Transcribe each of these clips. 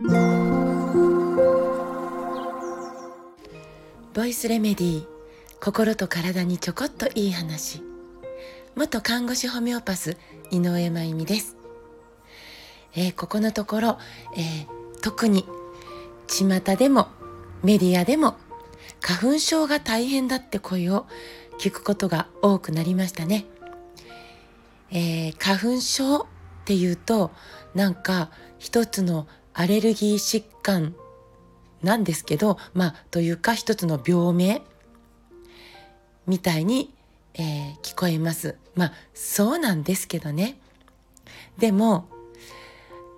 ボイスレメディー心と体にちょこっといい話。元看護師ホメオパス井上真由美です、えー、ここのところ、えー、特に巷でもメディアでも花粉症が大変だって声を聞くことが多くなりましたね、えー、花粉症っていうとなんか一つのアレルギー疾患なんですけど、まあ、というか一つの病名みたいに、えー、聞こえます。まあ、そうなんですけどね。でも、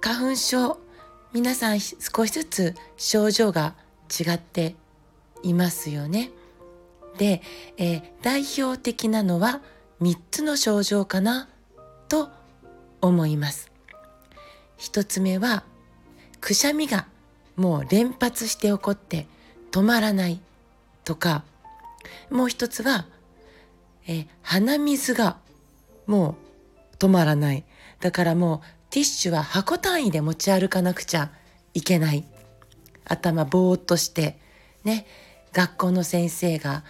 花粉症、皆さん少しずつ症状が違っていますよね。で、えー、代表的なのは3つの症状かなと思います。1つ目は、くしゃみがもう連発して起こって止まらないとかもう一つは、え鼻水がもう止まらない。だからもうティッシュは箱単位で持ち歩かなくちゃいけない。頭ぼーっとしてね学校の先生が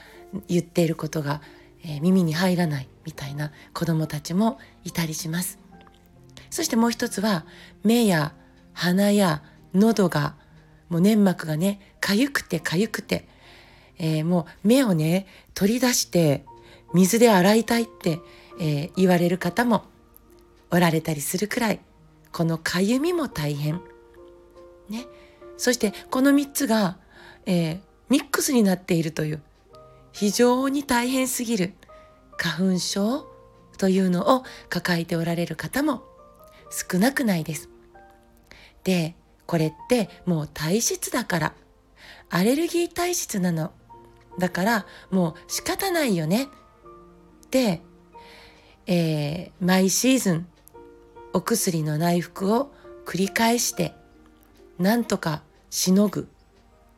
言っていることが、えー、耳に入らないみたいな子どもたちもいたりします。そしてもう一つは目や鼻や喉がもう粘膜がね痒くて痒くて、えー、もう目をね取り出して水で洗いたいって、えー、言われる方もおられたりするくらいこの痒みも大変。ね、そしてこの3つが、えー、ミックスになっているという非常に大変すぎる花粉症というのを抱えておられる方も少なくないです。でこれってもう体質だから。アレルギー体質なの。だからもう仕方ないよね。で、えー、毎シーズンお薬の内服を繰り返してなんとかしのぐ。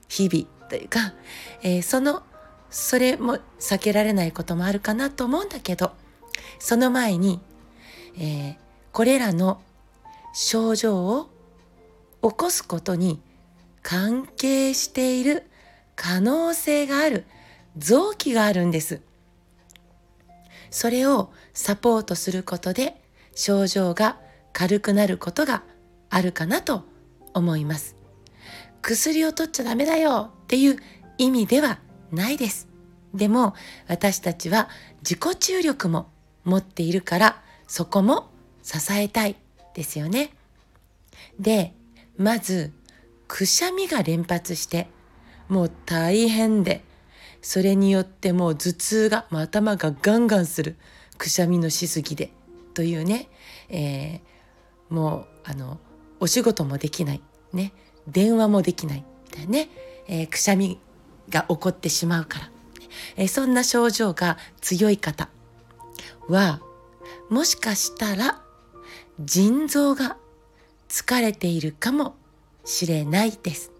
日々というか、えー、そのそれも避けられないこともあるかなと思うんだけどその前に、えー、これらの症状を起こすことに関係している可能性がある臓器があるんです。それをサポートすることで症状が軽くなることがあるかなと思います。薬を取っちゃダメだよっていう意味ではないです。でも私たちは自己注力も持っているからそこも支えたいですよね。で、まずくしゃみが連発してもう大変でそれによってもう頭痛がもう頭がガンガンするくしゃみのしすぎでというね、えー、もうあのお仕事もできないね電話もできないみたいなね、えー、くしゃみが起こってしまうから、えー、そんな症状が強い方はもしかしたら腎臓が疲れているかもしれないです。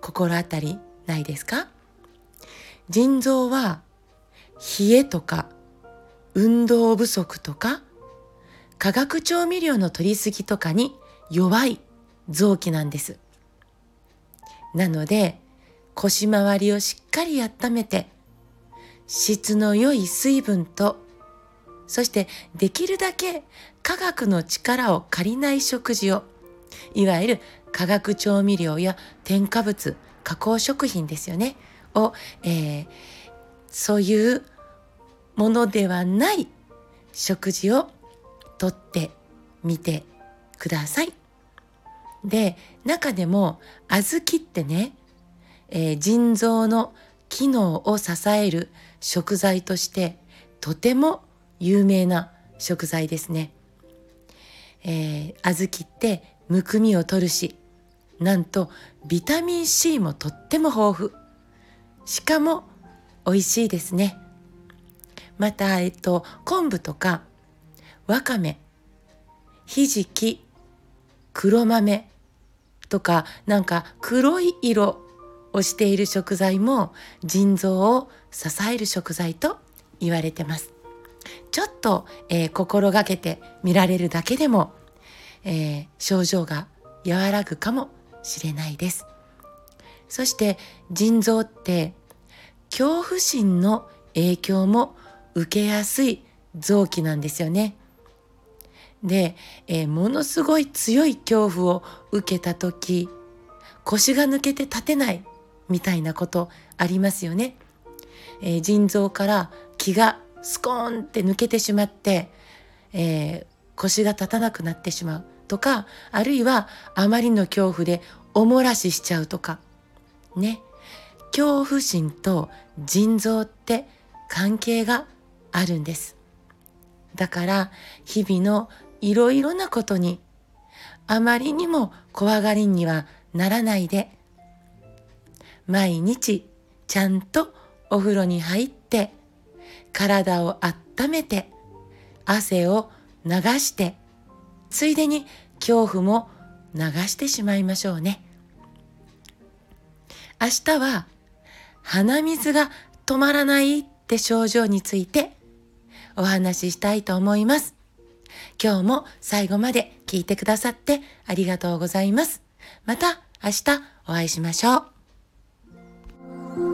心当たりないですか？腎臓は冷えとか運動不足とか化学調味料の取りすぎとかに弱い臓器なんです。なので腰回りをしっかり温めて質の良い水分とそしてできるだけ科学の力を借りない食事をいわゆる化学調味料や添加物加工食品ですよねを、えー、そういうものではない食事をとってみてください。で中でも小豆ってね、えー、腎臓の機能を支える食材としてとても有名な食材ですね。えー、小豆ってむくみを取るしなんとビタミン C もとっても豊富。しかも美味しいですね。またえっと昆布とかわかめひじき黒豆とかなんか黒い色をしている食材も腎臓を支える食材と言われてます。ちょっと、えー、心がけて見られるだけでも、えー、症状が和らぐかもしれないです。そして腎臓って恐怖心の影響も受けやすい臓器なんですよね。で、えー、ものすごい強い恐怖を受けた時腰が抜けて立てないみたいなことありますよね。えー、腎臓から気がスコーンって抜けてしまって、えー、腰が立たなくなってしまうとかあるいはあまりの恐怖でおもらししちゃうとか。ね。恐怖心と腎臓って関係があるんです。だから日々のいろいろなことにあまりにも怖がりにはならないで毎日ちゃんとお風呂に入って体を温めて汗を流してついでに恐怖も流してしまいましょうね。明日は鼻水が止まらないって症状についてお話ししたいと思います。今日も最後まで聞いてくださってありがとうございます。また明日お会いしましょう。